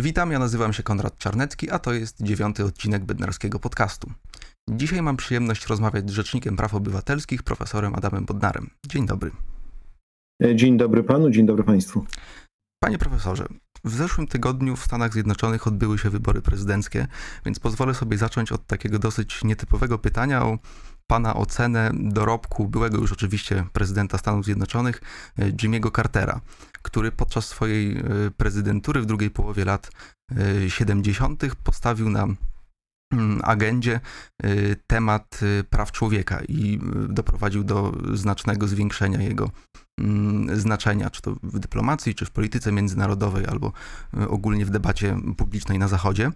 Witam, ja nazywam się Konrad Czarnecki, a to jest dziewiąty odcinek Bednarskiego Podcastu. Dzisiaj mam przyjemność rozmawiać z Rzecznikiem Praw Obywatelskich, profesorem Adamem Bodnarem. Dzień dobry. Dzień dobry panu, dzień dobry państwu. Panie profesorze, w zeszłym tygodniu w Stanach Zjednoczonych odbyły się wybory prezydenckie, więc pozwolę sobie zacząć od takiego dosyć nietypowego pytania o Pana ocenę dorobku byłego już oczywiście prezydenta Stanów Zjednoczonych, e, Jimmy'ego Cartera, który podczas swojej e, prezydentury w drugiej połowie lat 70. E, postawił na mm, agendzie temat praw człowieka i doprowadził do znacznego zwiększenia jego znaczenia, czy to w dyplomacji, czy w polityce międzynarodowej, albo e, ogólnie w debacie publicznej na Zachodzie.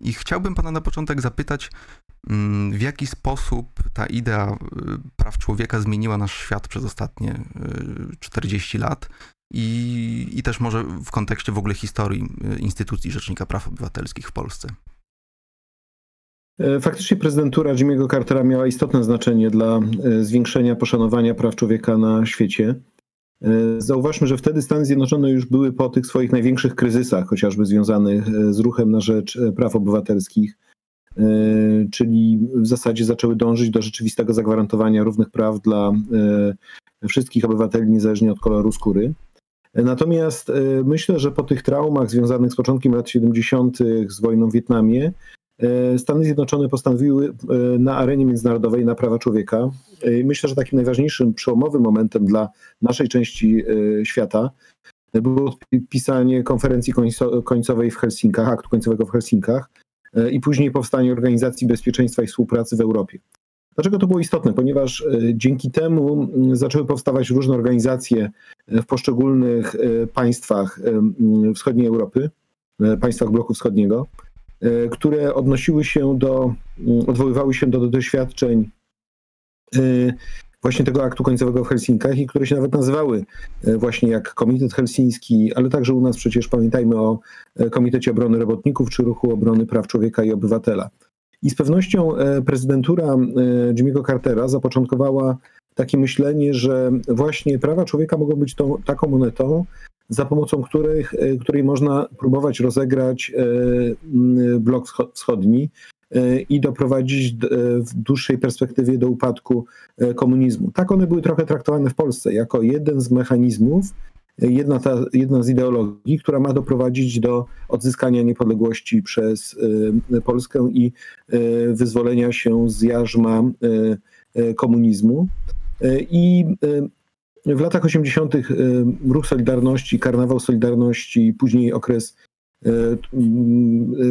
I chciałbym pana na początek zapytać, mm, w jaki sposób ta idea e, praw człowieka zmieniła nasz świat przez ostatnie 40 e, lat i, i też może w kontekście w ogóle historii instytucji Rzecznika Praw Obywatelskich w Polsce. Faktycznie prezydentura Jimmy'ego Cartera miała istotne znaczenie dla zwiększenia poszanowania praw człowieka na świecie. E, zauważmy, że wtedy Stany Zjednoczone już były po tych swoich największych kryzysach, chociażby związanych e, z ruchem na rzecz e, praw obywatelskich, czyli w zasadzie zaczęły dążyć do rzeczywistego zagwarantowania równych praw dla wszystkich obywateli, niezależnie od koloru skóry. Natomiast myślę, że po tych traumach związanych z początkiem lat 70., z wojną w Wietnamie, Stany Zjednoczone postanowiły e, na arenie międzynarodowej na prawa człowieka. E, myślę, że takim najważniejszym, przełomowym momentem dla naszej części świata było pisanie konferencji końcowej w Helsinkach, aktu końcowego w Helsinkach i później powstanie Organizacji Bezpieczeństwa i Współpracy w Europie. Dlaczego to było istotne? Ponieważ dzięki temu zaczęły powstawać różne organizacje w poszczególnych państwach wschodniej Europy, państwach bloku wschodniego, E, które odnosiły się do, mm, odwoływały się do, do doświadczeń e, właśnie tego aktu końcowego w Helsinkach i które się nawet nazywały e, właśnie jak Komitet Helsiński, ale także u nas przecież pamiętajmy o Komitecie Obrony Robotników czy Ruchu Obrony Praw Człowieka i Obywatela. I z pewnością prezydentura Jimmy'ego Cartera zapoczątkowała takie myślenie, że właśnie prawa człowieka mogą być tą, taką monetą, za pomocą których, e, której można próbować rozegrać e, blok wschodni e, i doprowadzić w dłuższej perspektywie do upadku komunizmu. Tak one były trochę traktowane w Polsce jako jeden z mechanizmów, jedna, ta, jedna z ideologii, która ma doprowadzić do odzyskania niepodległości przez Polskę i wyzwolenia się z jarzma komunizmu. I w latach 80. E, ruch Solidarności, karnawał Solidarności, później okres e,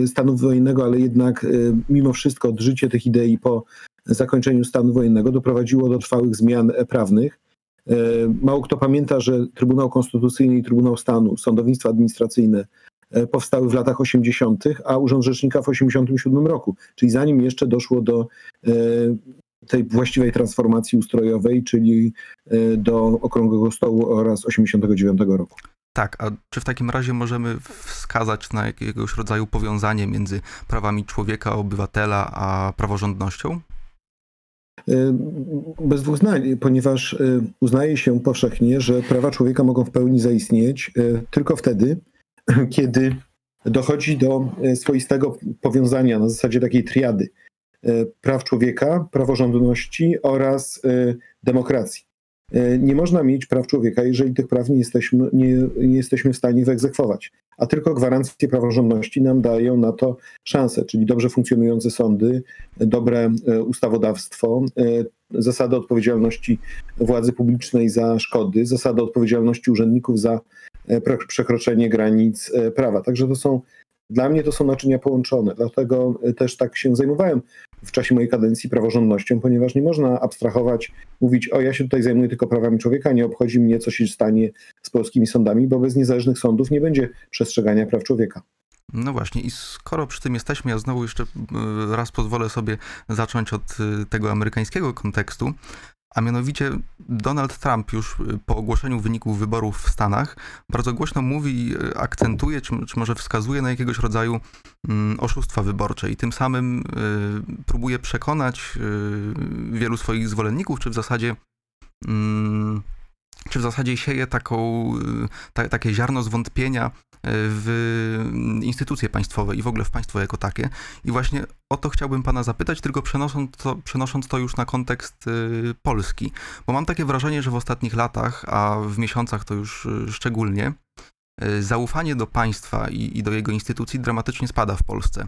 e, stanu wojennego, ale jednak mimo wszystko odżycie tych idei po zakończeniu stanu wojennego doprowadziło do trwałych zmian prawnych. Mało kto pamięta, że Trybunał Konstytucyjny i Trybunał Stanu, sądownictwo administracyjne powstały w latach 80., a Urząd Rzecznika w 87 roku, czyli zanim jeszcze doszło do tej właściwej transformacji ustrojowej, czyli e, do Okrągłego Stołu oraz 89 roku. Tak, a czy w takim razie możemy wskazać na jakiegoś rodzaju powiązanie między prawami człowieka, obywatela, a praworządnością? E, bez dwóch zdań, ponieważ e, uznaje się powszechnie, że prawa człowieka mogą w pełni zaistnieć tylko wtedy, kiedy dochodzi do swoistego powiązania na zasadzie takiej triady praw człowieka, praworządności oraz e, demokracji. E, nie można mieć praw człowieka, jeżeli tych praw nie jesteśmy, nie, nie jesteśmy w stanie wyegzekwować, a tylko gwarancje praworządności nam dają na to szansę, czyli dobrze funkcjonujące sądy, dobre ustawodawstwo, zasady odpowiedzialności władzy publicznej za szkody, zasady odpowiedzialności urzędników za przekroczenie granic prawa. Także to są dla mnie to są naczynia połączone, dlatego też tak się zajmowałem w czasie mojej kadencji praworządnością, ponieważ nie można abstrahować, mówić, o ja się tutaj zajmuję tylko prawami człowieka, nie obchodzi mnie, co się stanie z polskimi sądami, bo bez niezależnych sądów nie będzie przestrzegania praw człowieka. No właśnie, i skoro przy tym jesteśmy, ja znowu jeszcze e, raz pozwolę sobie zacząć od e, tego amerykańskiego kontekstu. A mianowicie Donald Trump już y, po ogłoszeniu wyników wyborów w Stanach bardzo głośno mówi, y, akcentuje, czy, czy może wskazuje na jakiegoś rodzaju mm, oszustwa wyborcze i tym samym y, próbuje przekonać wielu swoich zwolenników, czy w zasadzie mm, czy w zasadzie sieje taką, ta, takie ziarno zwątpienia w instytucje państwowe i w ogóle w państwo jako takie. I właśnie o to chciałbym pana zapytać, tylko przenosząc to, przenosząc to już na kontekst y, Polski. Bo mam takie wrażenie, że w ostatnich latach, a w miesiącach to już y, szczególnie, y, zaufanie do państwa i, i do jego instytucji dramatycznie spada w Polsce.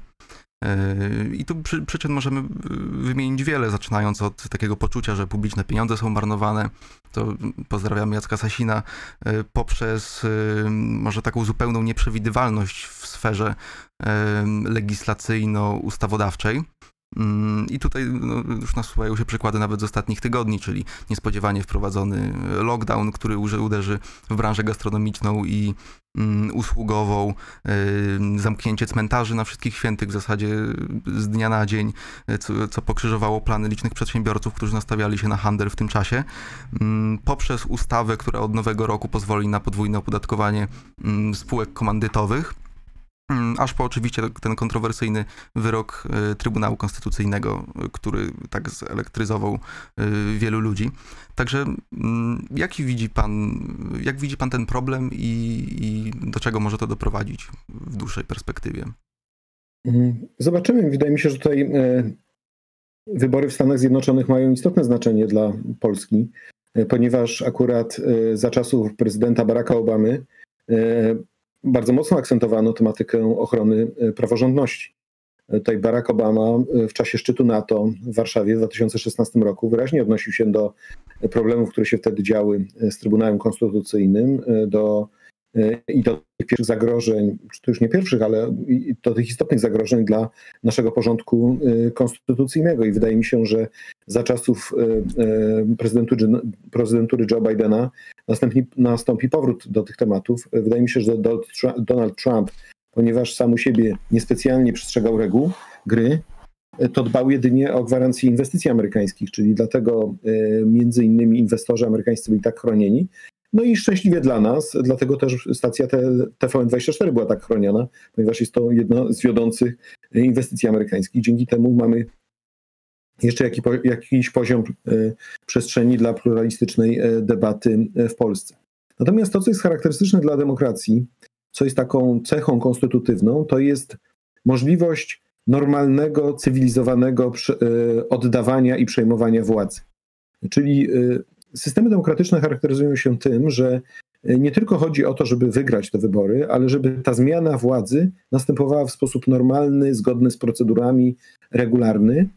I tu przy, przyczyn możemy wymienić wiele, zaczynając od takiego poczucia, że publiczne pieniądze są marnowane, to pozdrawiam Jacka Sasina, poprzez może taką zupełną nieprzewidywalność w sferze legislacyjno-ustawodawczej. Mm, I tutaj no, już nasuwają się przykłady nawet z ostatnich tygodni, czyli niespodziewanie wprowadzony lockdown, który uderzy w branżę gastronomiczną i usługową, zamknięcie cmentarzy na wszystkich świętych w zasadzie z dnia na dzień, co, co pokrzyżowało plany licznych przedsiębiorców, którzy nastawiali się na handel w tym czasie, mm, poprzez ustawę, która od nowego roku pozwoli na podwójne opodatkowanie spółek komandytowych. Mm, aż po oczywiście ten kontrowersyjny wyrok y, Trybunału Konstytucyjnego, który tak zelektryzował y, wielu ludzi. Także mm, jaki widzi pan, jak widzi pan ten problem i, i do czego może to doprowadzić w dłuższej perspektywie? Mhm. Zobaczymy. Wydaje mi się, że tutaj e, wybory w Stanach Zjednoczonych mają istotne znaczenie dla Polski, e, ponieważ akurat e, za czasów prezydenta Baracka Obamy bardzo mocno akcentowano tematykę ochrony e, praworządności. E, tutaj Barack Obama e, w czasie szczytu NATO w Warszawie w 2016 roku wyraźnie odnosił się do problemów, które się wtedy działy z Trybunałem Konstytucyjnym, do i do tych pierwszych zagrożeń, czy to już nie pierwszych, ale do tych istotnych zagrożeń dla naszego porządku konstytucyjnego. I wydaje mi się, że za czasów prezydentury, prezydentury Joe Bidena następnie nastąpi powrót do tych tematów. Wydaje mi się, że Donald Trump, ponieważ sam u siebie niespecjalnie przestrzegał reguł gry, to dbał jedynie o gwarancję inwestycji amerykańskich, czyli dlatego między innymi inwestorzy amerykańscy byli tak chronieni, no i szczęśliwie dla nas, dlatego też stacja TVN24 była tak chroniona, ponieważ jest to jedna z wiodących inwestycji amerykańskich. Dzięki temu mamy jeszcze jaki, jakiś poziom e, przestrzeni dla pluralistycznej e, debaty e, w Polsce. Natomiast to, co jest charakterystyczne dla demokracji, co jest taką cechą konstytutywną, to jest możliwość normalnego, cywilizowanego oddawania i przejmowania władzy. Czyli Systemy demokratyczne charakteryzują się tym, że nie tylko chodzi o to, żeby wygrać te wybory, ale żeby ta zmiana władzy następowała w sposób normalny, zgodny z procedurami, regularny.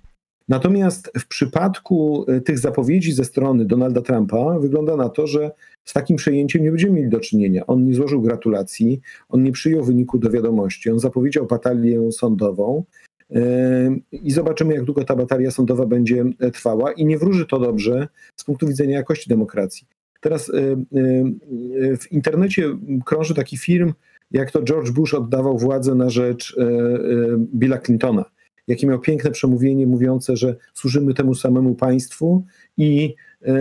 Natomiast w przypadku e, tych zapowiedzi ze strony Donalda Trumpa wygląda na to, że z takim przejęciem nie będziemy mieli do czynienia. On nie złożył gratulacji, on nie przyjął wyniku do wiadomości, on zapowiedział batalię sądową. I zobaczymy, jak długo ta batalia sądowa będzie e, trwała, i nie wróży to dobrze z punktu widzenia jakości demokracji. Teraz e, e, w internecie krąży taki film, jak to George Bush oddawał władzę na rzecz Billa Clintona. Jakie miał piękne przemówienie mówiące, że służymy temu samemu państwu i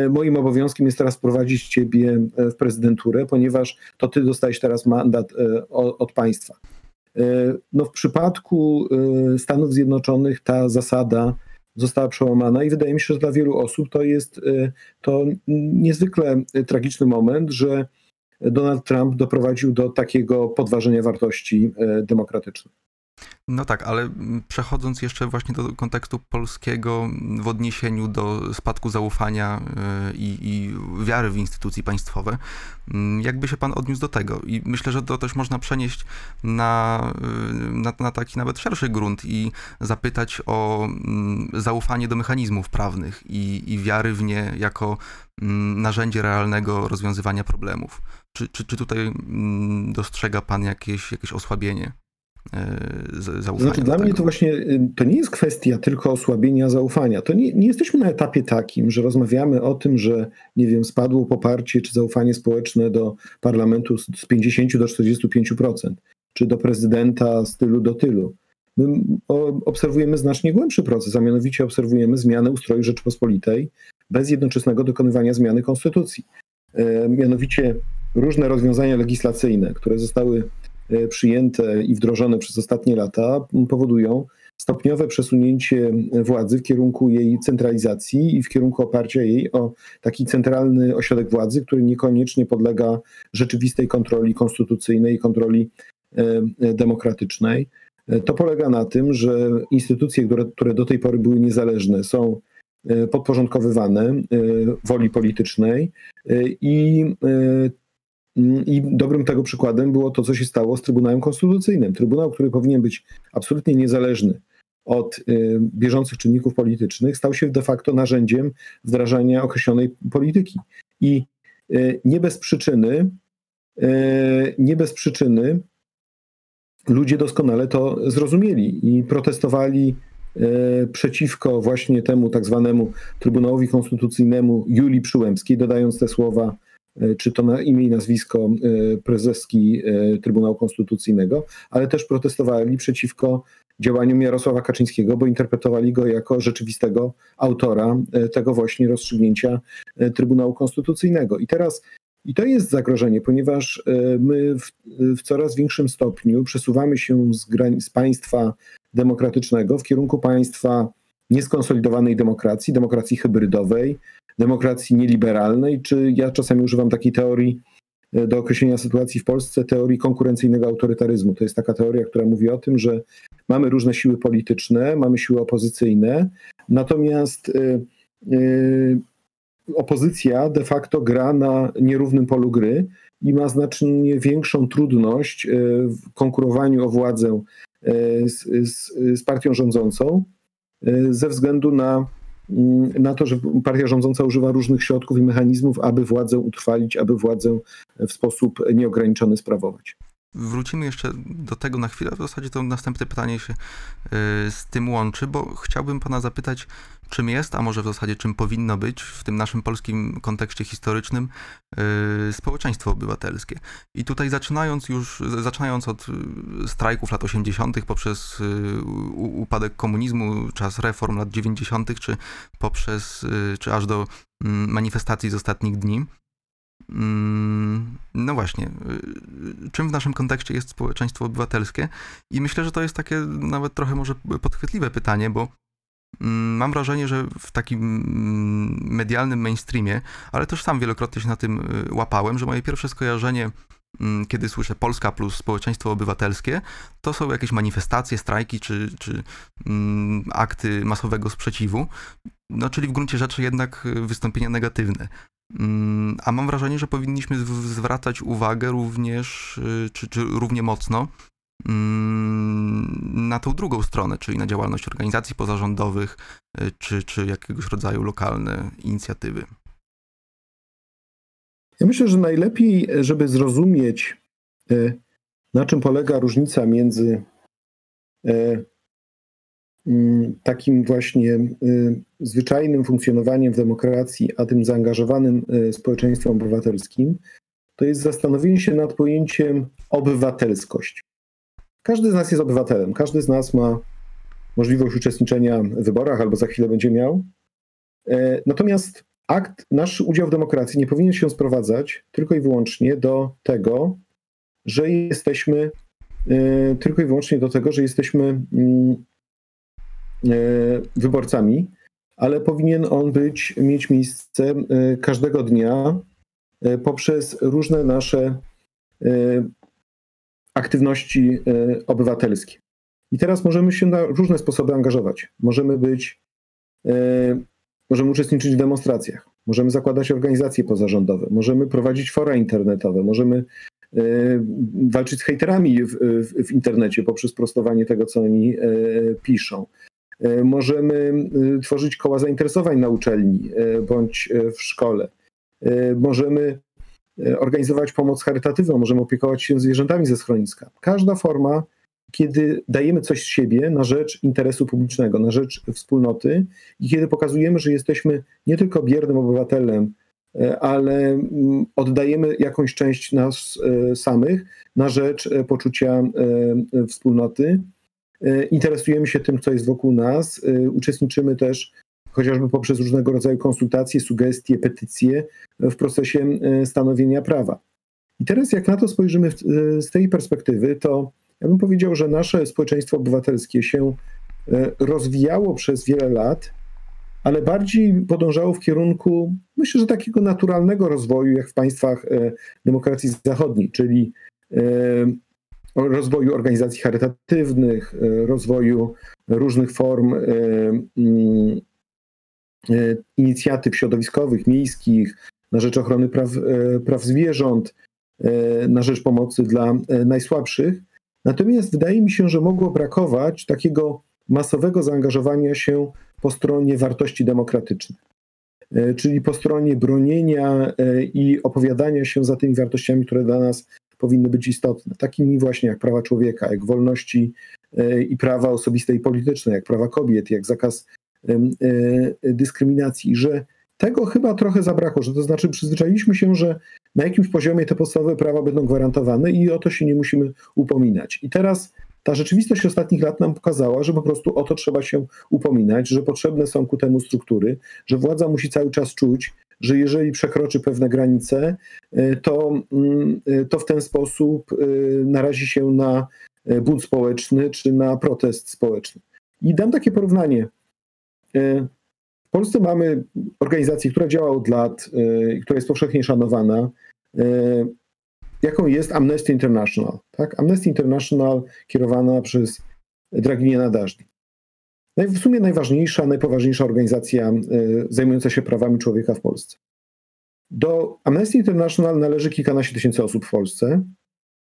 moim obowiązkiem jest teraz prowadzić ciebie w prezydenturę, ponieważ to ty dostajesz teraz mandat od państwa. E, no w przypadku e, Stanów Zjednoczonych ta zasada została przełamana i wydaje mi się, że dla wielu osób to jest e, to niezwykle tragiczny moment, że Donald Trump doprowadził do takiego podważenia wartości demokratycznych. No tak, ale przechodząc jeszcze właśnie do kontekstu polskiego w odniesieniu do spadku zaufania e, i, i, wiary w instytucje państwowe, jakby się pan odniósł do tego? I myślę, że to też można przenieść na, e, na, na taki nawet szerszy grunt i zapytać o zaufanie do mechanizmów prawnych i, i wiary w nie jako narzędzie realnego rozwiązywania problemów. Czy, czy, czy tutaj dostrzega pan jakieś, jakieś osłabienie? E, zaufania. Znaczy, dla mnie to właśnie y, to nie jest kwestia tylko osłabienia zaufania. To nie, nie jesteśmy na etapie takim, że rozmawiamy o tym, że nie wiem, spadło poparcie czy zaufanie społeczne do parlamentu z 50 do 45%, czy do prezydenta z tylu do tylu. My obserwujemy znacznie głębszy proces, a mianowicie obserwujemy zmianę ustroju Rzeczypospolitej bez jednoczesnego dokonywania zmiany konstytucji. E, mianowicie różne rozwiązania legislacyjne, które zostały przyjęte i wdrożone przez ostatnie lata powodują stopniowe przesunięcie władzy w kierunku jej centralizacji i w kierunku oparcia jej o taki centralny ośrodek władzy, który niekoniecznie podlega rzeczywistej kontroli konstytucyjnej, kontroli demokratycznej. To polega na tym, że instytucje, które do tej pory były niezależne, są podporządkowywane woli politycznej i i dobrym tego przykładem było to, co się stało z Trybunałem Konstytucyjnym. Trybunał, który powinien być absolutnie niezależny od y, bieżących czynników politycznych, stał się de facto narzędziem wdrażania określonej polityki. I y, nie bez przyczyny, y, nie bez przyczyny ludzie doskonale to zrozumieli i protestowali przeciwko właśnie temu tak zwanemu Trybunałowi Konstytucyjnemu Julii Przyłębskiej, dodając te słowa czy to na imię i nazwisko e, prezeski e, Trybunału Konstytucyjnego, ale też protestowali przeciwko działaniom Jarosława Kaczyńskiego, bo interpretowali go jako rzeczywistego autora tego właśnie rozstrzygnięcia Trybunału Konstytucyjnego. I teraz i to jest zagrożenie, ponieważ my w, w coraz większym stopniu przesuwamy się z, z państwa demokratycznego w kierunku państwa nieskonsolidowanej demokracji, demokracji hybrydowej, demokracji nieliberalnej, czy ja czasami używam takiej teorii e, do określenia sytuacji w Polsce, teorii konkurencyjnego autorytaryzmu. To jest taka teoria, która mówi o tym, że mamy różne siły polityczne, mamy siły opozycyjne, natomiast y, y, opozycja de facto gra na nierównym polu gry i ma znacznie większą trudność w konkurowaniu o władzę z, z, z partią rządzącą ze względu na na to, że partia rządząca używa różnych środków i mechanizmów, aby władzę utrwalić, aby władzę w sposób nieograniczony sprawować. Wrócimy jeszcze do tego na chwilę. W zasadzie to następne pytanie się y, z tym łączy, bo chciałbym pana zapytać, czym jest, a może w zasadzie czym powinno być w tym naszym polskim kontekście historycznym y, społeczeństwo obywatelskie. I tutaj zaczynając już, zaczynając od y, strajków lat 80., poprzez upadek komunizmu, czas reform lat 90., czy poprzez, czy aż do mm, manifestacji z ostatnich dni, no właśnie, y, czym w naszym kontekście jest społeczeństwo obywatelskie? I myślę, że to jest takie nawet trochę może podchwytliwe pytanie, bo mm, mam wrażenie, że w takim mm, medialnym mainstreamie, ale też sam wielokrotnie się na tym y, łapałem, że moje pierwsze skojarzenie, kiedy słyszę Polska plus społeczeństwo obywatelskie, to są jakieś manifestacje, strajki czy, czy akty masowego sprzeciwu. No, czyli w gruncie rzeczy jednak y, wystąpienia negatywne. Mm, a mam wrażenie, że powinniśmy zwracać uwagę również, y, czy, czy równie mocno, mm, na tą drugą stronę, czyli na działalność organizacji pozarządowych, y, czy, czy jakiegoś rodzaju lokalne inicjatywy. Ja myślę, że najlepiej, żeby zrozumieć, y, na czym polega różnica między takim właśnie y, zwyczajnym funkcjonowaniem w demokracji, a tym zaangażowanym y, społeczeństwem obywatelskim, to jest zastanowienie się nad pojęciem obywatelskość. Każdy z nas jest obywatelem, każdy z nas ma możliwość uczestniczenia w wyborach albo za chwilę będzie miał. E, natomiast akt, nasz udział w demokracji nie powinien się sprowadzać tylko i wyłącznie do tego, że jesteśmy, e, tylko i wyłącznie do tego, że jesteśmy mm, wyborcami, ale powinien on być, mieć miejsce e, każdego dnia e, poprzez różne nasze aktywności obywatelskie. I teraz możemy się na różne sposoby angażować. Możemy być, możemy uczestniczyć w demonstracjach, możemy zakładać organizacje pozarządowe, możemy prowadzić fora internetowe, możemy walczyć z hejterami w, w, w internecie poprzez prostowanie tego, co oni piszą. E, możemy e, tworzyć koła zainteresowań na uczelni e, bądź w szkole. Możemy organizować pomoc charytatywną, możemy opiekować się zwierzętami ze schroniska. Każda forma, kiedy dajemy coś z siebie na rzecz interesu publicznego, na rzecz wspólnoty i kiedy pokazujemy, że jesteśmy nie tylko biernym obywatelem, ale mm, oddajemy jakąś część nas samych na rzecz poczucia wspólnoty, E, interesujemy się tym, co jest wokół nas, e, uczestniczymy też chociażby poprzez różnego rodzaju konsultacje, sugestie, petycje w procesie e, stanowienia prawa. I teraz, jak na to spojrzymy z tej perspektywy, to ja bym powiedział, że nasze społeczeństwo obywatelskie się rozwijało przez wiele lat, ale bardziej podążało w kierunku, myślę, że takiego naturalnego rozwoju, jak w państwach demokracji zachodniej, czyli rozwoju organizacji charytatywnych, rozwoju różnych form mm, inicjatyw środowiskowych, miejskich, na rzecz ochrony praw, praw zwierząt, na rzecz pomocy dla najsłabszych. Natomiast wydaje mi się, że mogło brakować takiego masowego zaangażowania się po stronie wartości demokratycznych, e, czyli po stronie bronienia e, i opowiadania się za tymi wartościami, które dla nas powinny być istotne, takimi właśnie jak prawa człowieka, jak wolności e, i prawa osobiste i polityczne, jak prawa kobiet, jak zakaz dyskryminacji, że tego chyba trochę zabrakło, że to znaczy przyzwyczailiśmy się, że na jakimś poziomie te podstawowe prawa będą gwarantowane i o to się nie musimy upominać. I teraz ta rzeczywistość ostatnich lat nam pokazała, że po prostu o to trzeba się upominać, że potrzebne są ku temu struktury, że władza musi cały czas czuć, że jeżeli przekroczy pewne granice, e, to, mm, e, to w ten sposób e, narazi się na bunt społeczny czy na protest społeczny. I dam takie porównanie. W Polsce mamy organizację, która działa od lat, która jest powszechnie szanowana jaką jest Amnesty International. Tak? Amnesty International kierowana przez Draginię Nadażdi. W sumie najważniejsza, najpoważniejsza organizacja e, zajmująca się prawami człowieka w Polsce. Do Amnesty International należy kilkanaście tysięcy osób w Polsce,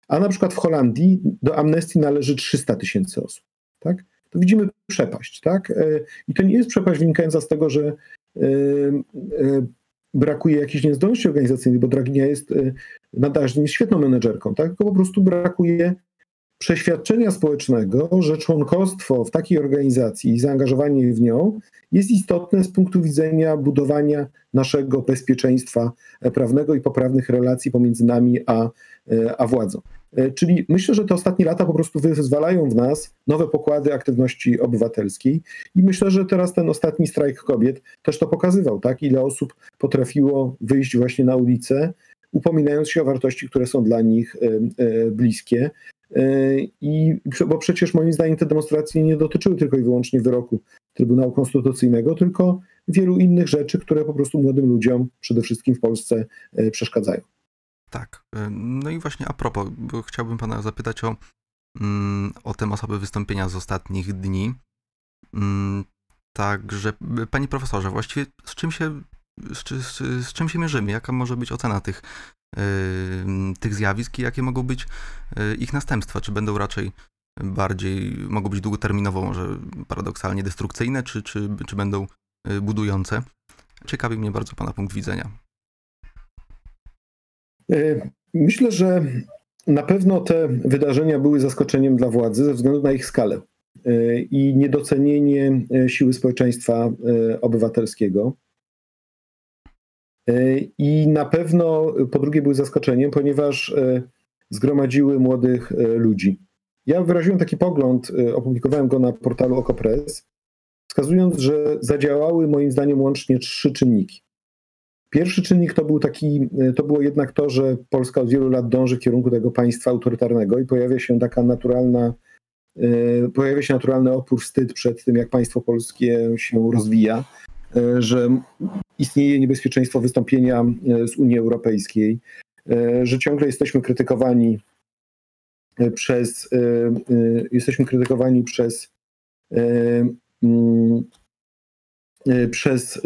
a na przykład w Holandii do Amnesty należy 300 tysięcy osób. Tak? To widzimy przepaść. Tak? E, I to nie jest przepaść wynikająca z tego, że e, brakuje jakiejś niezdolności organizacyjnej, bo Draginia jest jest świetną menedżerką, tak? tylko po prostu brakuje przeświadczenia społecznego, że członkostwo w takiej organizacji i zaangażowanie w nią jest istotne z punktu widzenia budowania naszego bezpieczeństwa prawnego i poprawnych relacji pomiędzy nami a, a władzą. Czyli myślę, że te ostatnie lata po prostu wyzwalają w nas nowe pokłady aktywności obywatelskiej i myślę, że teraz ten ostatni strajk kobiet też to pokazywał, tak? Ile osób potrafiło wyjść właśnie na ulicę upominając się o wartości, które są dla nich e, e, bliskie. E, I, bo przecież moim zdaniem te demonstracje nie dotyczyły tylko i wyłącznie wyroku Trybunału Konstytucyjnego, tylko wielu innych rzeczy, które po prostu młodym ludziom, przede wszystkim w Polsce, przeszkadzają. Tak. No i właśnie a propos, chciałbym pana zapytać o, mm, o te masowe wystąpienia z ostatnich dni. Mm, także, panie profesorze, właściwie z czym się z, z, z czym się mierzymy, jaka może być ocena tych, tych zjawisk i jakie mogą być yy, ich następstwa, czy będą raczej bardziej, mogą być długoterminowo może paradoksalnie destrukcyjne, czy, czy, czy będą yy, budujące. Ciekawi mnie bardzo Pana punkt widzenia. Myślę, że na pewno te wydarzenia były zaskoczeniem dla władzy ze względu na ich skalę i niedocenienie siły społeczeństwa obywatelskiego. E, I na pewno po drugie były zaskoczeniem, ponieważ e, zgromadziły młodych e, ludzi. Ja wyraziłem taki pogląd, opublikowałem go na portalu Okopres, wskazując, że zadziałały moim zdaniem łącznie trzy czynniki. Pierwszy czynnik to był taki, to było jednak to, że Polska od wielu lat dąży w kierunku tego państwa autorytarnego i pojawia się taka naturalna, pojawia się naturalny opór, wstyd przed tym, jak państwo polskie się rozwija że istnieje niebezpieczeństwo wystąpienia e, z Unii Europejskiej, e, że ciągle jesteśmy krytykowani przez jesteśmy krytykowani przez mm, przez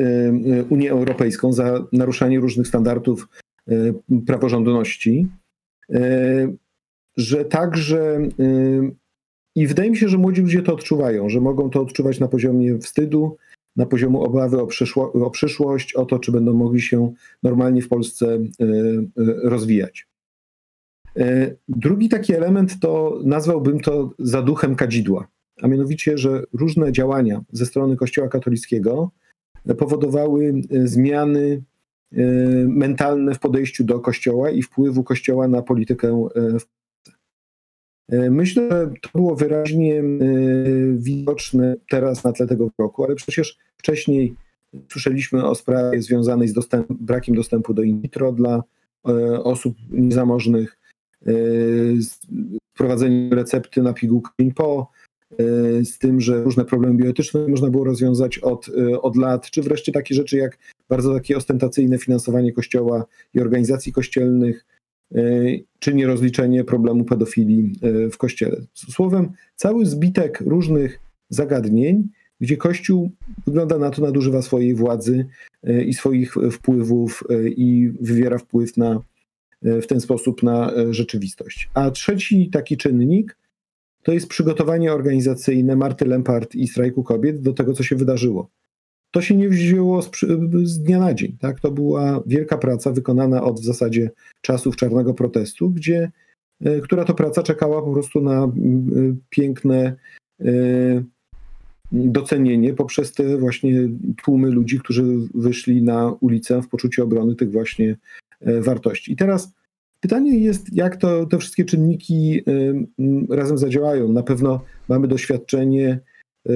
Unię Europejską za naruszanie różnych standardów praworządności, że także i wydaje mi się, że młodzi ludzie to odczuwają, że mogą to odczuwać na poziomie wstydu, na poziomu obawy o, przyszło, o przyszłość, o to, czy będą mogli się normalnie w Polsce e, e, rozwijać. E, drugi taki element to nazwałbym to zaduchem kadzidła, a mianowicie, że różne działania ze strony Kościoła katolickiego powodowały zmiany mentalne w podejściu do Kościoła i wpływu Kościoła na politykę w myślę, że to było wyraźnie e, widoczne teraz na tle tego roku, ale przecież wcześniej słyszeliśmy o sprawie związanej z dostęp, brakiem dostępu do in vitro dla e, osób niezamożnych, wprowadzeniu recepty na pigułkę po, z tym, że różne problemy bioetyczne można było rozwiązać od, od lat, czy wreszcie takie rzeczy jak bardzo takie ostentacyjne finansowanie kościoła i organizacji kościelnych, czy nierozliczenie problemu pedofilii w kościele. Słowem, cały zbitek różnych zagadnień, gdzie Kościół wygląda na to, nadużywa swojej władzy e, i swoich wpływów i wywiera wpływ na, w ten sposób na rzeczywistość. A trzeci taki czynnik to jest przygotowanie organizacyjne Marty Lempart i strajku kobiet do tego, co się wydarzyło. To się nie wzięło z, z, dnia na dzień. Tak? To była wielka praca wykonana od w zasadzie czasów czarnego protestu, gdzie, która to praca czekała po prostu na piękne docenienie poprzez te właśnie tłumy ludzi, którzy wyszli na ulicę w poczuciu obrony tych właśnie e, wartości. I teraz pytanie jest, jak to, te wszystkie czynniki e, razem zadziałają. Na pewno mamy doświadczenie e,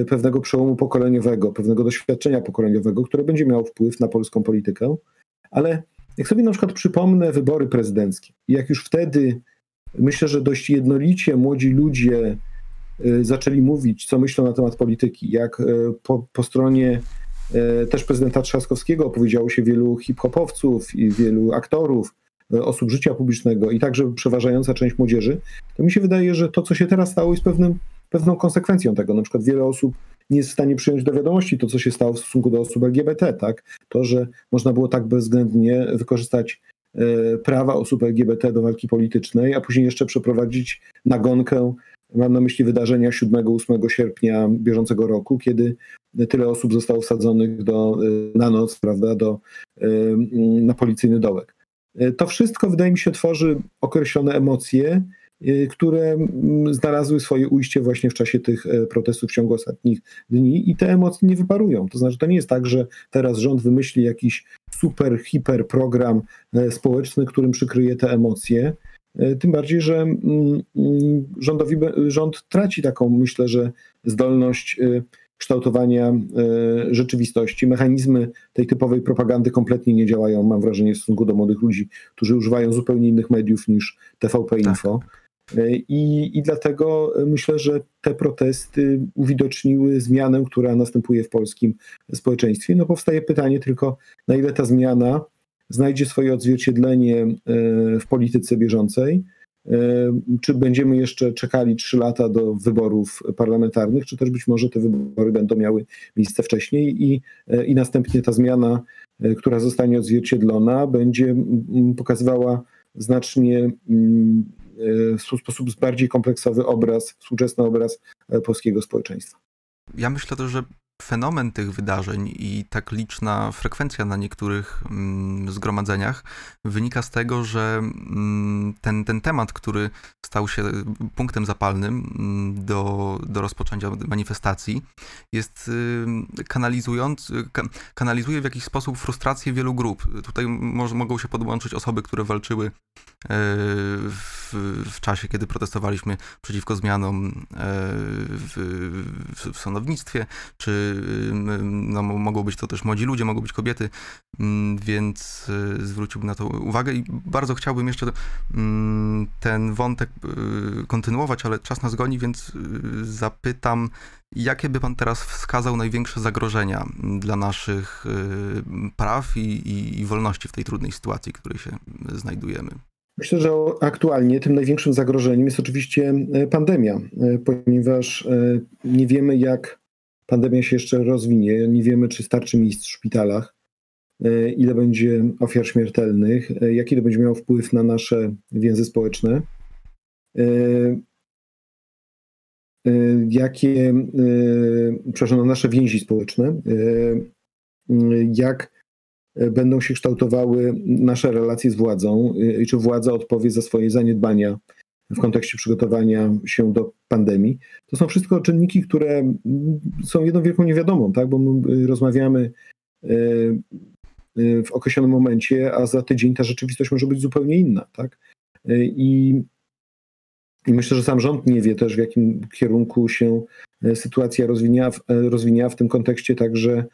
pewnego przełomu pokoleniowego, pewnego doświadczenia pokoleniowego, które będzie miało wpływ na polską politykę, ale jak sobie na przykład przypomnę wybory prezydenckie, jak już wtedy myślę, że dość jednolicie młodzi ludzie Y, zaczęli mówić, co myślą na temat polityki, jak y, po, po stronie y, też prezydenta Trzaskowskiego opowiedziało się wielu hip-hopowców i wielu aktorów, osób życia publicznego i także przeważająca część młodzieży, to mi się wydaje, że to, co się teraz stało, jest pewnym, pewną konsekwencją tego. Na przykład wiele osób nie jest w stanie przyjąć do wiadomości to, co się stało w stosunku do osób LGBT, tak? To, że można było tak bezwzględnie wykorzystać prawa osób LGBT do walki politycznej, a później jeszcze przeprowadzić nagonkę Mam na myśli wydarzenia 7-8 sierpnia bieżącego roku, kiedy tyle osób zostało wsadzonych do, y, na noc, prawda, do, y, na policyjny dołek. To wszystko, wydaje mi się, tworzy określone emocje, które znalazły swoje ujście właśnie w czasie tych protestów w ciągu ostatnich dni i te emocje nie wyparują. To znaczy, to nie jest tak, że teraz rząd wymyśli jakiś super, hiper program społeczny, którym przykryje te emocje, E, tym bardziej, że mm, mm, rządowi, rząd traci taką, myślę, że zdolność e, kształtowania e, rzeczywistości. Mechanizmy tej typowej propagandy kompletnie nie działają, mam wrażenie, w stosunku do młodych ludzi, którzy używają zupełnie innych mediów niż TVP. Info. Tak. I, I dlatego myślę, że te protesty uwidoczniły zmianę, która następuje w polskim społeczeństwie. No powstaje pytanie tylko, na ile ta zmiana znajdzie swoje odzwierciedlenie e, w polityce bieżącej. E, czy będziemy jeszcze czekali trzy lata do wyborów parlamentarnych, czy też być może te wybory będą miały miejsce wcześniej i, e, i następnie ta zmiana, która zostanie odzwierciedlona, będzie pokazywała znacznie w sposób bardziej kompleksowy obraz, współczesny obraz polskiego społeczeństwa. Ja myślę też, że fenomen tych wydarzeń i tak liczna frekwencja na niektórych mm, zgromadzeniach wynika z tego, że mm, ten, ten temat, który stał się punktem zapalnym mm, do, do rozpoczęcia manifestacji, jest y, kanalizując, kanalizuje w jakiś sposób frustrację wielu grup. Tutaj może, mogą się podłączyć osoby, które walczyły e, w, w czasie, kiedy protestowaliśmy przeciwko zmianom e, w, w, w sądownictwie, czy no, mogą być to też młodzi ludzie, mogą być kobiety, mm, więc y, zwróciłbym na to uwagę i bardzo chciałbym jeszcze mm, ten wątek y, kontynuować, ale czas nas goni, więc y, zapytam, jakie by pan teraz wskazał największe zagrożenia dla naszych praw i, i, i wolności w tej trudnej sytuacji, w której się znajdujemy? Myślę, że aktualnie tym największym zagrożeniem jest oczywiście pandemia, ponieważ nie wiemy, jak pandemia się jeszcze rozwinie. Nie wiemy, czy starczy miejsc w szpitalach, e, ile będzie ofiar śmiertelnych, e, jaki to będzie miało wpływ na nasze więzy społeczne, e, jakie, przepraszam, na nasze więzi społeczne, jak będą się kształtowały nasze relacje z władzą i czy władza odpowie za swoje zaniedbania w kontekście przygotowania się do pandemii. To są wszystko czynniki, które są jedną wielką niewiadomą, tak? bo my rozmawiamy e, e, w określonym momencie, a za tydzień ta rzeczywistość może być zupełnie inna. Tak? I, i myślę, że sam rząd nie wie też, w jakim kierunku się sytuacja rozwinięła w tym kontekście także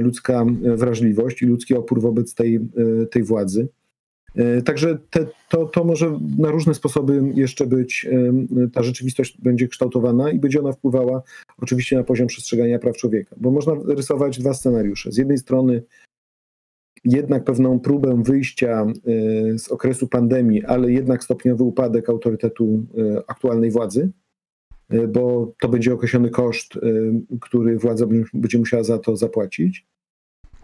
ludzka wrażliwość i ludzki opór wobec tej, tej władzy. Także te, to, to może na różne sposoby jeszcze być, ta rzeczywistość będzie kształtowana i będzie ona wpływała oczywiście na poziom przestrzegania praw człowieka, bo można rysować dwa scenariusze. Z jednej strony jednak pewną próbę wyjścia z okresu pandemii, ale jednak stopniowy upadek autorytetu aktualnej władzy, bo to będzie określony koszt, który władza będzie musiała za to zapłacić.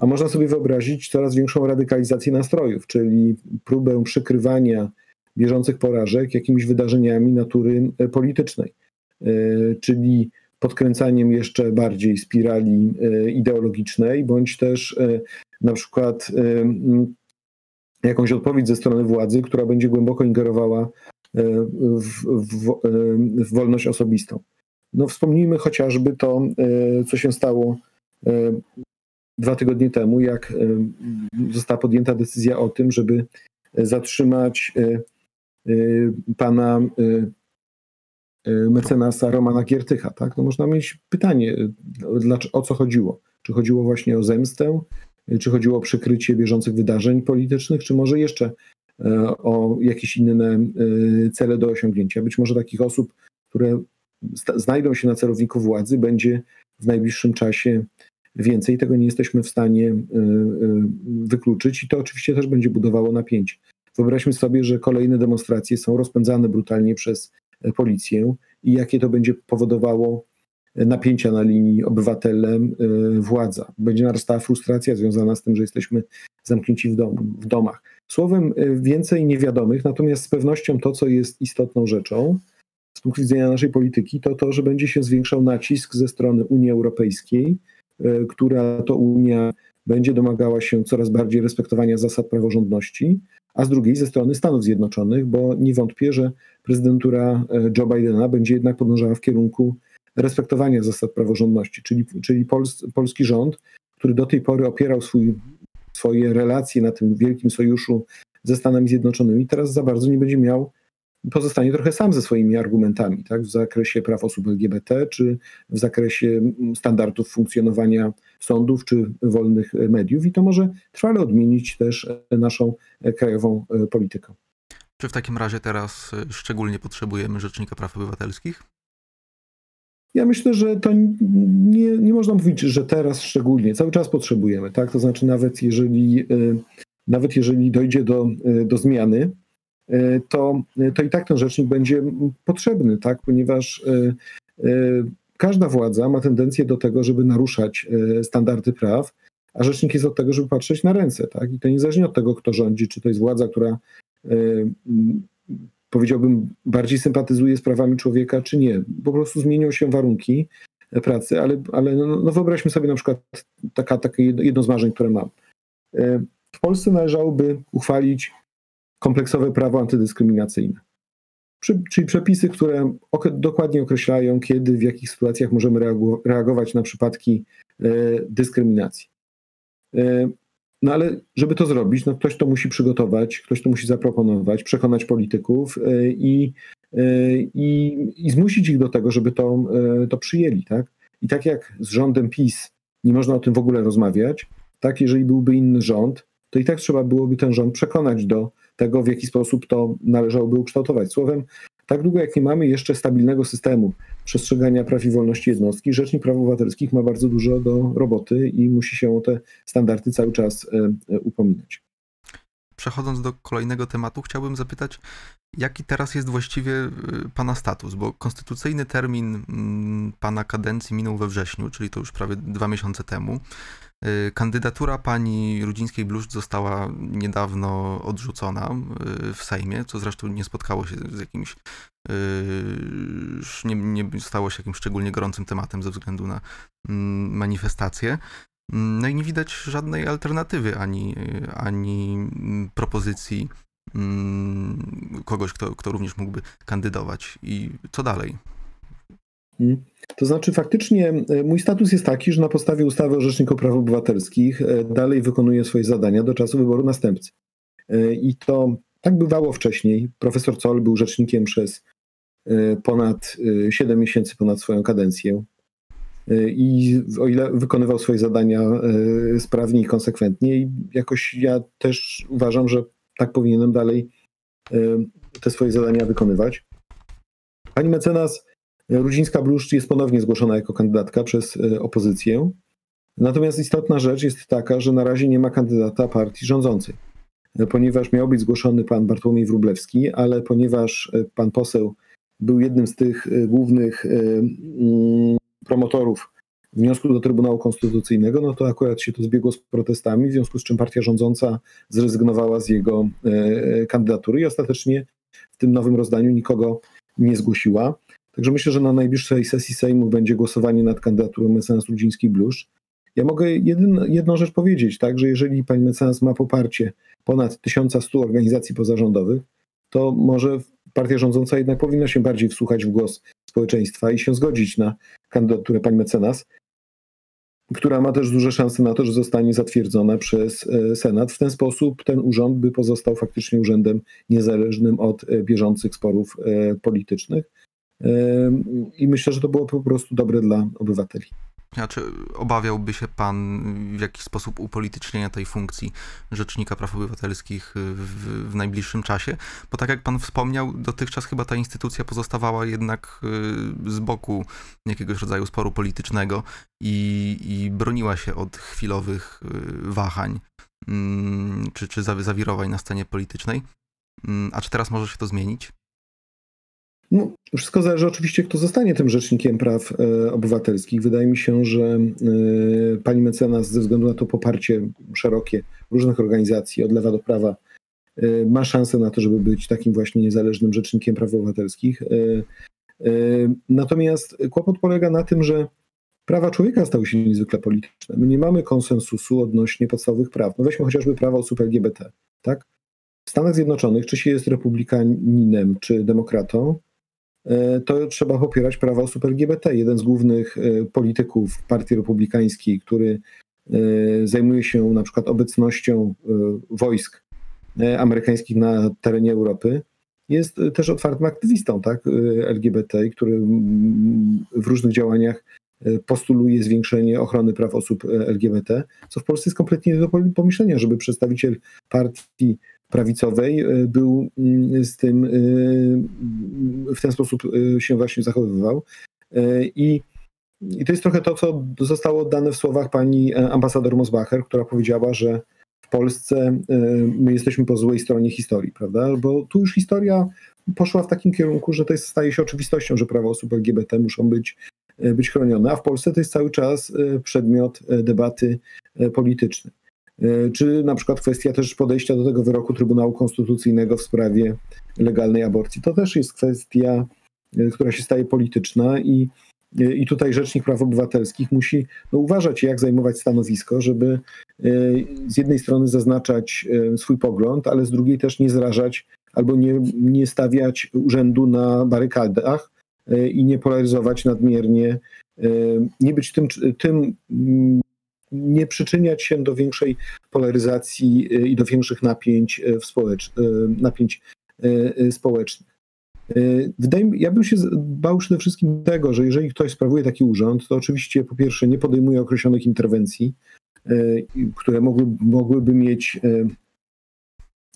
A można sobie wyobrazić coraz większą radykalizację nastrojów, czyli próbę przykrywania bieżących porażek jakimiś wydarzeniami natury e, politycznej, e, czyli podkręcaniem jeszcze bardziej spirali e, ideologicznej, bądź też na przykład jakąś odpowiedź ze strony władzy, która będzie głęboko ingerowała w, w, w wolność osobistą. No, wspomnijmy chociażby to, co się stało dwa tygodnie temu, jak e, została podjęta decyzja o tym, żeby zatrzymać e, e, pana mecenasa Romana Giertycha. Tak? No można mieć pytanie, o co chodziło? Czy chodziło właśnie o zemstę, czy chodziło o przykrycie bieżących wydarzeń politycznych, czy może jeszcze o jakieś inne cele do osiągnięcia? Być może takich osób, które znajdą się na celowniku władzy, będzie w najbliższym czasie więcej. Tego nie jesteśmy w stanie y, y, wykluczyć i to oczywiście też będzie budowało napięcie. Wyobraźmy sobie, że kolejne demonstracje są rozpędzane brutalnie przez e, policję i jakie to będzie powodowało e, napięcia na linii obywatele-władza. E, będzie narastała frustracja związana z tym, że jesteśmy zamknięci w, w domach. Słowem, więcej niewiadomych, natomiast z pewnością to, co jest istotną rzeczą z punktu widzenia naszej polityki, to to, że będzie się zwiększał nacisk ze strony Unii Europejskiej E, która to Unia będzie domagała się coraz bardziej respektowania zasad praworządności, a z drugiej ze strony Stanów Zjednoczonych, bo nie wątpię, że prezydentura e, Joe Bidena będzie jednak podążała w kierunku respektowania zasad praworządności, czyli, czyli Pols, polski rząd, który do tej pory opierał swój, swoje relacje na tym wielkim sojuszu ze Stanami Zjednoczonymi, teraz za bardzo nie będzie miał pozostanie trochę sam ze swoimi argumentami, tak, w zakresie praw osób LGBT, czy w zakresie standardów funkcjonowania sądów, czy wolnych mediów i to może trwale odmienić też naszą krajową politykę. Czy w takim razie teraz szczególnie potrzebujemy Rzecznika Praw Obywatelskich? Ja myślę, że to nie, nie można mówić, że teraz szczególnie, cały czas potrzebujemy, tak? To znaczy nawet jeżeli, nawet jeżeli dojdzie do, do zmiany, E, to, to i tak ten rzecznik będzie potrzebny, tak? ponieważ e, e, każda władza ma tendencję do tego, żeby naruszać standardy praw, a rzecznik jest od tego, żeby patrzeć na ręce. Tak? I to niezależnie od tego, kto rządzi, czy to jest władza, która powiedziałbym bardziej sympatyzuje z prawami człowieka, czy nie. Po prostu zmienią się warunki pracy, ale, ale no, no wyobraźmy sobie na przykład taka, takie jedno z marzeń, które mam. W Polsce należałoby uchwalić kompleksowe prawo antydyskryminacyjne. Czyli przepisy, które dokładnie określają, kiedy, w jakich sytuacjach możemy reagować na przypadki e, dyskryminacji. E, no ale żeby to zrobić, no ktoś to musi przygotować, ktoś to musi zaproponować, przekonać polityków e, i, i, i zmusić ich do tego, żeby to, to przyjęli. Tak? I tak jak z rządem PiS nie można o tym w ogóle rozmawiać, tak jeżeli byłby inny rząd, to i tak trzeba byłoby ten rząd przekonać do tego, w jaki sposób to należałoby ukształtować. Słowem, tak długo jak nie mamy jeszcze stabilnego systemu przestrzegania praw i wolności jednostki, Rzecznik Praw Obywatelskich ma bardzo dużo do roboty i musi się o te standardy cały czas e, e, upominać. Przechodząc do kolejnego tematu, chciałbym zapytać, jaki teraz jest właściwie e, Pana status? Bo konstytucyjny termin mm, Pana kadencji minął we wrześniu, czyli to już prawie dwa miesiące temu. Y, kandydatura pani Rudzińskiej-Bluszcz została niedawno odrzucona y, w Sejmie, co zresztą nie spotkało się z jakimś, y, nie, nie stało się jakimś szczególnie gorącym tematem ze względu na mm, manifestacje. Mm, no i nie widać żadnej alternatywy ani, ani mm, propozycji kogoś, kto, kto również mógłby kandydować. I co dalej? Hmm. To znaczy, faktycznie e, mój status jest taki, że na podstawie ustawy o Rzeczniku Praw Obywatelskich e, dalej wykonuję swoje zadania do czasu wyboru następcy. E, I to tak bywało wcześniej. Profesor Zoll był rzecznikiem przez ponad 7 miesięcy, ponad swoją kadencję. I o ile wykonywał swoje zadania sprawnie i konsekwentnie, i jakoś ja też uważam, że tak powinienem dalej te swoje zadania wykonywać. Pani mecenas Rudzińska-Bluszcz jest ponownie zgłoszona jako kandydatka przez opozycję. Natomiast istotna rzecz jest taka, że na razie nie ma kandydata partii rządzącej, ponieważ miał być zgłoszony pan Bartłomiej Wróblewski, ale ponieważ pan poseł był jednym z tych głównych mm, promotorów wniosku do Trybunału Konstytucyjnego, no to akurat się to zbiegło z protestami, w związku z czym partia rządząca zrezygnowała z jego e, kandydatury i ostatecznie w tym nowym rozdaniu nikogo nie zgłosiła. Także myślę, że na najbliższej sesji Sejmu będzie głosowanie nad kandydaturą mecenas Rudziński-Bluszcz. Ja mogę jedyn, jedną rzecz powiedzieć, tak, że jeżeli pani mecenas ma poparcie ponad 1100 organizacji pozarządowych, to może partia rządząca jednak powinna się bardziej wsłuchać w głos społeczeństwa i się zgodzić na kandydaturę pani mecenas, która ma też duże szanse na to, że zostanie zatwierdzona przez e, Senat. W ten sposób ten urząd by pozostał faktycznie urzędem niezależnym od e, bieżących sporów e, politycznych. I myślę, że to było po prostu dobre dla obywateli. Czy obawiałby się pan w jakiś sposób upolitycznienia tej funkcji Rzecznika Praw Obywatelskich w, w, najbliższym czasie? Bo tak jak pan wspomniał, dotychczas chyba ta instytucja pozostawała jednak y, z boku jakiegoś rodzaju sporu politycznego i, i broniła się od chwilowych y, wahań mm, czy, czy zawirowań na scenie politycznej. Mm, a czy teraz może się to zmienić? No, wszystko zależy oczywiście, kto zostanie tym rzecznikiem praw e, obywatelskich. Wydaje mi się, że e, pani mecenas, ze względu na to poparcie szerokie różnych organizacji od lewa do prawa, e, ma szansę na to, żeby być takim właśnie niezależnym rzecznikiem praw obywatelskich. E, e, natomiast kłopot polega na tym, że prawa człowieka stały się niezwykle polityczne. My nie mamy konsensusu odnośnie podstawowych praw. No weźmy chociażby prawo osób LGBT. Tak? W Stanach Zjednoczonych, czy się jest republikaninem, czy demokratą, to trzeba popierać prawa osób LGBT. Jeden z głównych e, polityków Partii Republikańskiej, który e, zajmuje się na przykład obecnością wojsk amerykańskich na terenie Europy, jest też otwartym aktywistą tak, LGBT, który w różnych działaniach postuluje zwiększenie ochrony praw osób LGBT, co w Polsce jest kompletnie nie do pomyślenia, żeby przedstawiciel partii prawicowej e, był mm, z tym e, w ten sposób e, się właśnie zachowywał. I, I to jest trochę to, co zostało oddane w słowach pani ambasador Mosbacher, która powiedziała, że w Polsce my jesteśmy po złej stronie historii, prawda? Bo tu już historia poszła w takim kierunku, że to jest, staje się oczywistością, że prawa osób LGBT muszą być, być chronione, a w Polsce to jest cały czas przedmiot debaty politycznej. E, czy na przykład kwestia też podejścia do tego wyroku Trybunału Konstytucyjnego w sprawie legalnej aborcji. To też jest kwestia, e, która się staje polityczna i, e, i tutaj Rzecznik Praw Obywatelskich musi no, uważać, jak zajmować stanowisko, żeby z jednej strony zaznaczać swój pogląd, ale z drugiej też nie zrażać albo nie, nie stawiać urzędu na barykadach i nie polaryzować nadmiernie, nie być tym, tym nie przyczyniać się do większej polaryzacji y, i do większych napięć, y, społecz, y, napięć społecznych. Wydaje mi, ja bym się bał przede wszystkim tego, że jeżeli ktoś sprawuje taki urząd, to oczywiście po pierwsze nie podejmuje określonych interwencji, które mogły, mogłyby mieć.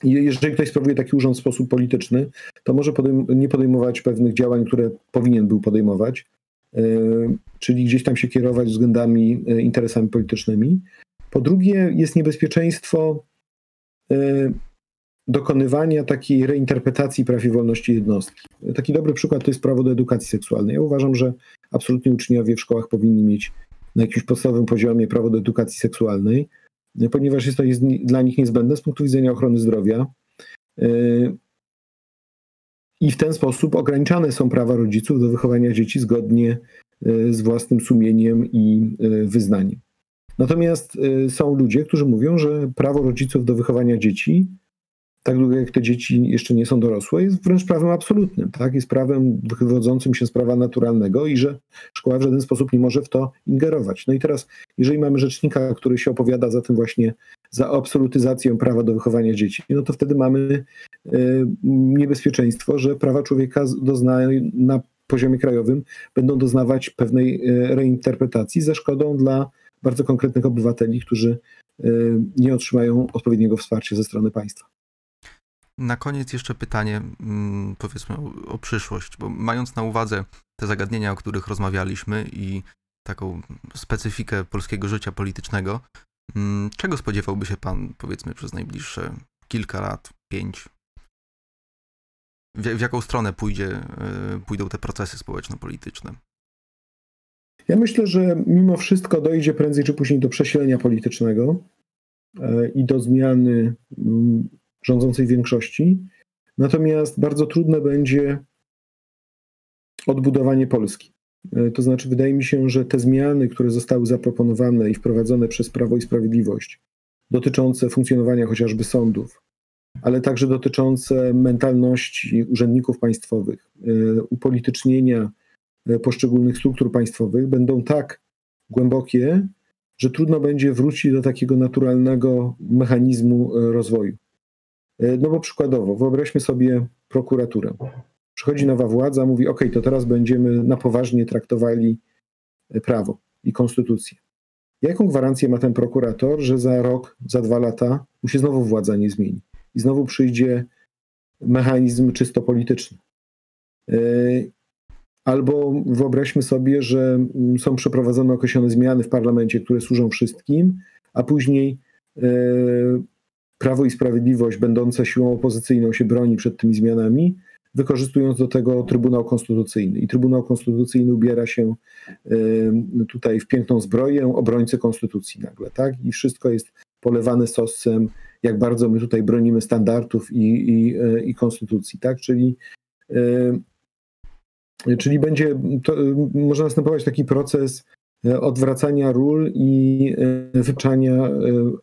Jeżeli ktoś sprawuje taki urząd w sposób polityczny, to może podejm nie podejmować pewnych działań, które powinien był podejmować. E, czyli gdzieś tam się kierować względami, e, interesami politycznymi. Po drugie, jest niebezpieczeństwo e, dokonywania takiej reinterpretacji praw i wolności jednostki. Taki dobry przykład to jest prawo do edukacji seksualnej. Ja uważam, że absolutnie uczniowie w szkołach powinni mieć na jakimś podstawowym poziomie prawo do edukacji seksualnej, ponieważ jest to dla nich niezbędne z punktu widzenia ochrony zdrowia. I w ten sposób ograniczane są prawa rodziców do wychowania dzieci zgodnie e, z własnym sumieniem i e, wyznaniem. Natomiast e, są ludzie, którzy mówią, że prawo rodziców do wychowania dzieci tak długo jak te dzieci jeszcze nie są dorosłe, jest wręcz prawem absolutnym, tak? Jest prawem wywodzącym się z prawa naturalnego i że szkoła w żaden sposób nie może w to ingerować. No i teraz, jeżeli mamy rzecznika, który się opowiada za tym właśnie, za absolutyzacją prawa do wychowania dzieci, no to wtedy mamy niebezpieczeństwo, że prawa człowieka doznają na poziomie krajowym będą doznawać pewnej y, reinterpretacji ze szkodą dla bardzo konkretnych obywateli, którzy y, nie otrzymają odpowiedniego wsparcia ze strony państwa. Na koniec jeszcze pytanie, mm, powiedzmy, o, o, przyszłość, bo mając na uwadze te zagadnienia, o których rozmawialiśmy i taką specyfikę polskiego życia politycznego, mm, czego spodziewałby się Pan, powiedzmy, przez najbliższe kilka lat, pięć? W, w jaką stronę pójdzie, e, pójdą te procesy społeczno-polityczne? Ja myślę, że mimo wszystko dojdzie prędzej czy później do przesilenia politycznego e, i do zmiany mm, rządzącej większości. Natomiast bardzo trudne będzie odbudowanie Polski. E, to znaczy, wydaje mi się, że te zmiany, które zostały zaproponowane i wprowadzone przez Prawo i Sprawiedliwość, dotyczące funkcjonowania chociażby sądów, ale także dotyczące mentalności urzędników państwowych, e, upolitycznienia e, poszczególnych struktur państwowych, będą tak głębokie, że trudno będzie wrócić do takiego naturalnego mechanizmu rozwoju. No bo przykładowo, wyobraźmy sobie prokuraturę. Przychodzi nowa władza, mówi: OK, to teraz będziemy na poważnie traktowali prawo i konstytucję. Jaką gwarancję ma ten prokurator, że za rok, za dwa lata mu się znowu władza nie zmieni i znowu przyjdzie mechanizm czysto polityczny? Yy, albo wyobraźmy sobie, że są przeprowadzone określone zmiany w parlamencie, które służą wszystkim, a później yy, Prawo i Sprawiedliwość, będące siłą opozycyjną, się broni przed tymi zmianami, wykorzystując do tego Trybunał Konstytucyjny. I Trybunał Konstytucyjny ubiera się tutaj w piękną zbroję obrońcy Konstytucji nagle, tak? I wszystko jest polewane sosem, jak bardzo my tutaj bronimy standardów i, i, i Konstytucji, tak? Czyli Czyli będzie, to, może następować taki proces e, odwracania ról i e,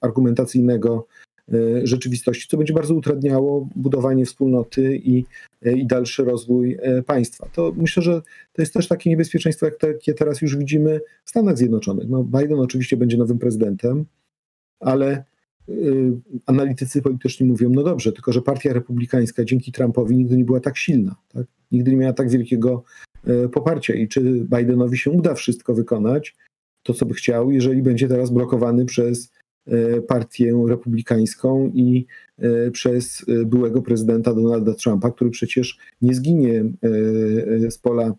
argumentacyjnego E, rzeczywistości, co będzie bardzo utrudniało budowanie wspólnoty i, i dalszy rozwój państwa. To myślę, że to jest też takie niebezpieczeństwo, jak takie teraz już widzimy w Stanach Zjednoczonych. No, Biden oczywiście będzie nowym prezydentem, ale analitycy polityczni mówią, no dobrze, tylko że partia republikańska dzięki Trumpowi nigdy nie była tak silna, tak? nigdy nie miała tak wielkiego poparcia i czy Bidenowi się uda wszystko wykonać, to co by chciał, jeżeli będzie teraz blokowany przez E, partię republikańską i e, przez e, byłego prezydenta Donalda Trumpa, który przecież nie zginie z pola,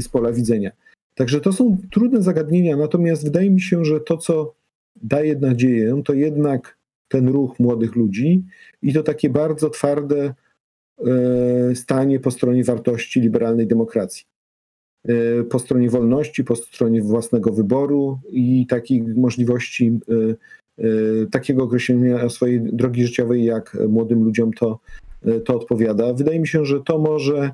z pola widzenia. Także to są trudne zagadnienia, natomiast wydaje mi się, że to, co daje nadzieję, to jednak ten ruch młodych ludzi i to takie bardzo twarde stanie po stronie wartości liberalnej demokracji. Y, po stronie wolności, po stronie własnego wyboru i takiej możliwości y, takiego określenia swojej drogi życiowej, jak młodym ludziom to, to odpowiada. Wydaje mi się, że to może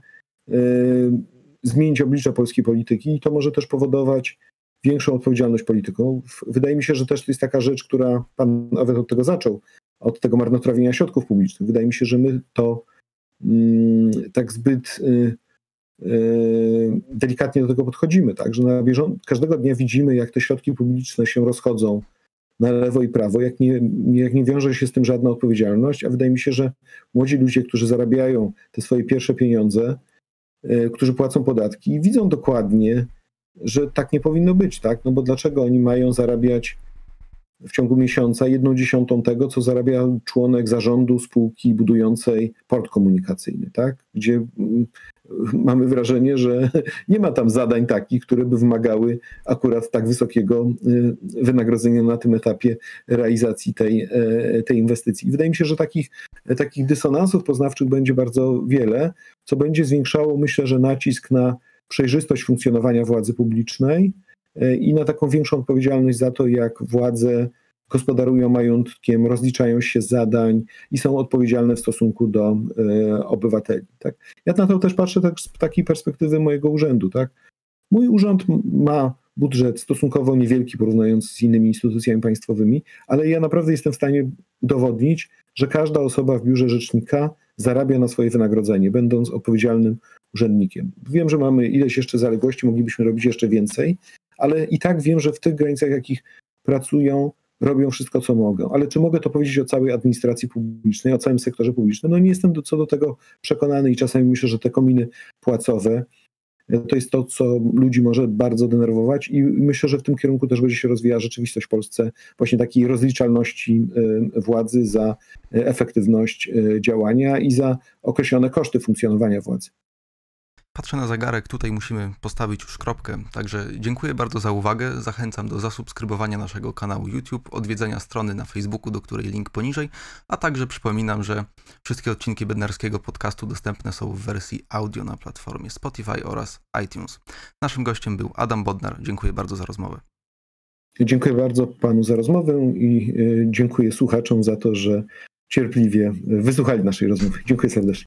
zmienić oblicze polskiej polityki i to może też powodować większą odpowiedzialność polityką. Wydaje mi się, że też to jest taka rzecz, która pan nawet od tego zaczął, od tego marnotrawienia środków publicznych. Wydaje mi się, że my to mm, tak zbyt Yy, delikatnie do tego podchodzimy, tak, że na bieżąco, każdego dnia widzimy, jak te środki publiczne się rozchodzą na lewo i prawo, jak nie, jak nie wiąże się z tym żadna odpowiedzialność, a wydaje mi się, że młodzi ludzie, którzy zarabiają te swoje pierwsze pieniądze, yy, którzy płacą podatki, widzą dokładnie, że tak nie powinno być, tak, no bo dlaczego oni mają zarabiać w ciągu miesiąca jedną dziesiątą tego, co zarabia członek zarządu spółki budującej port komunikacyjny, tak? gdzie mm, mamy wrażenie, że nie ma tam zadań takich, które by wymagały akurat tak wysokiego y, wynagrodzenia na tym etapie realizacji tej, e, tej inwestycji. Wydaje mi się, że takich, takich dysonansów poznawczych będzie bardzo wiele, co będzie zwiększało, myślę, że nacisk na przejrzystość funkcjonowania władzy publicznej, E, i na taką większą odpowiedzialność za to, jak władze gospodarują majątkiem, rozliczają się z zadań i są odpowiedzialne w stosunku do e, obywateli. Tak? Ja na to też patrzę tak, z takiej perspektywy mojego urzędu. Tak? Mój urząd ma budżet stosunkowo niewielki porównując z innymi instytucjami państwowymi, ale ja naprawdę jestem w stanie udowodnić, że każda osoba w biurze rzecznika zarabia na swoje wynagrodzenie, będąc odpowiedzialnym urzędnikiem. Wiem, że mamy ileś jeszcze zaległości, moglibyśmy robić jeszcze więcej, ale i tak wiem, że w tych granicach, jakich pracują, robią wszystko, co mogą. Ale czy mogę to powiedzieć o całej administracji publicznej, o całym sektorze publicznym? No nie jestem do, co do tego przekonany i czasami myślę, że te kominy płacowe to jest to, co ludzi może bardzo denerwować i myślę, że w tym kierunku też będzie się rozwijała rzeczywistość w Polsce, właśnie takiej rozliczalności władzy za efektywność działania i za określone koszty funkcjonowania władzy. Patrzę na zegarek, tutaj musimy postawić już kropkę. Także dziękuję bardzo za uwagę. Zachęcam do zasubskrybowania naszego kanału YouTube, odwiedzenia strony na Facebooku, do której link poniżej, a także przypominam, że wszystkie odcinki Bednarskiego podcastu dostępne są w wersji audio na platformie Spotify oraz iTunes. Naszym gościem był Adam Bodnar. Dziękuję bardzo za rozmowę. Dziękuję bardzo panu za rozmowę i e, dziękuję słuchaczom za to, że cierpliwie wysłuchali naszej rozmowy. Dziękuję serdecznie.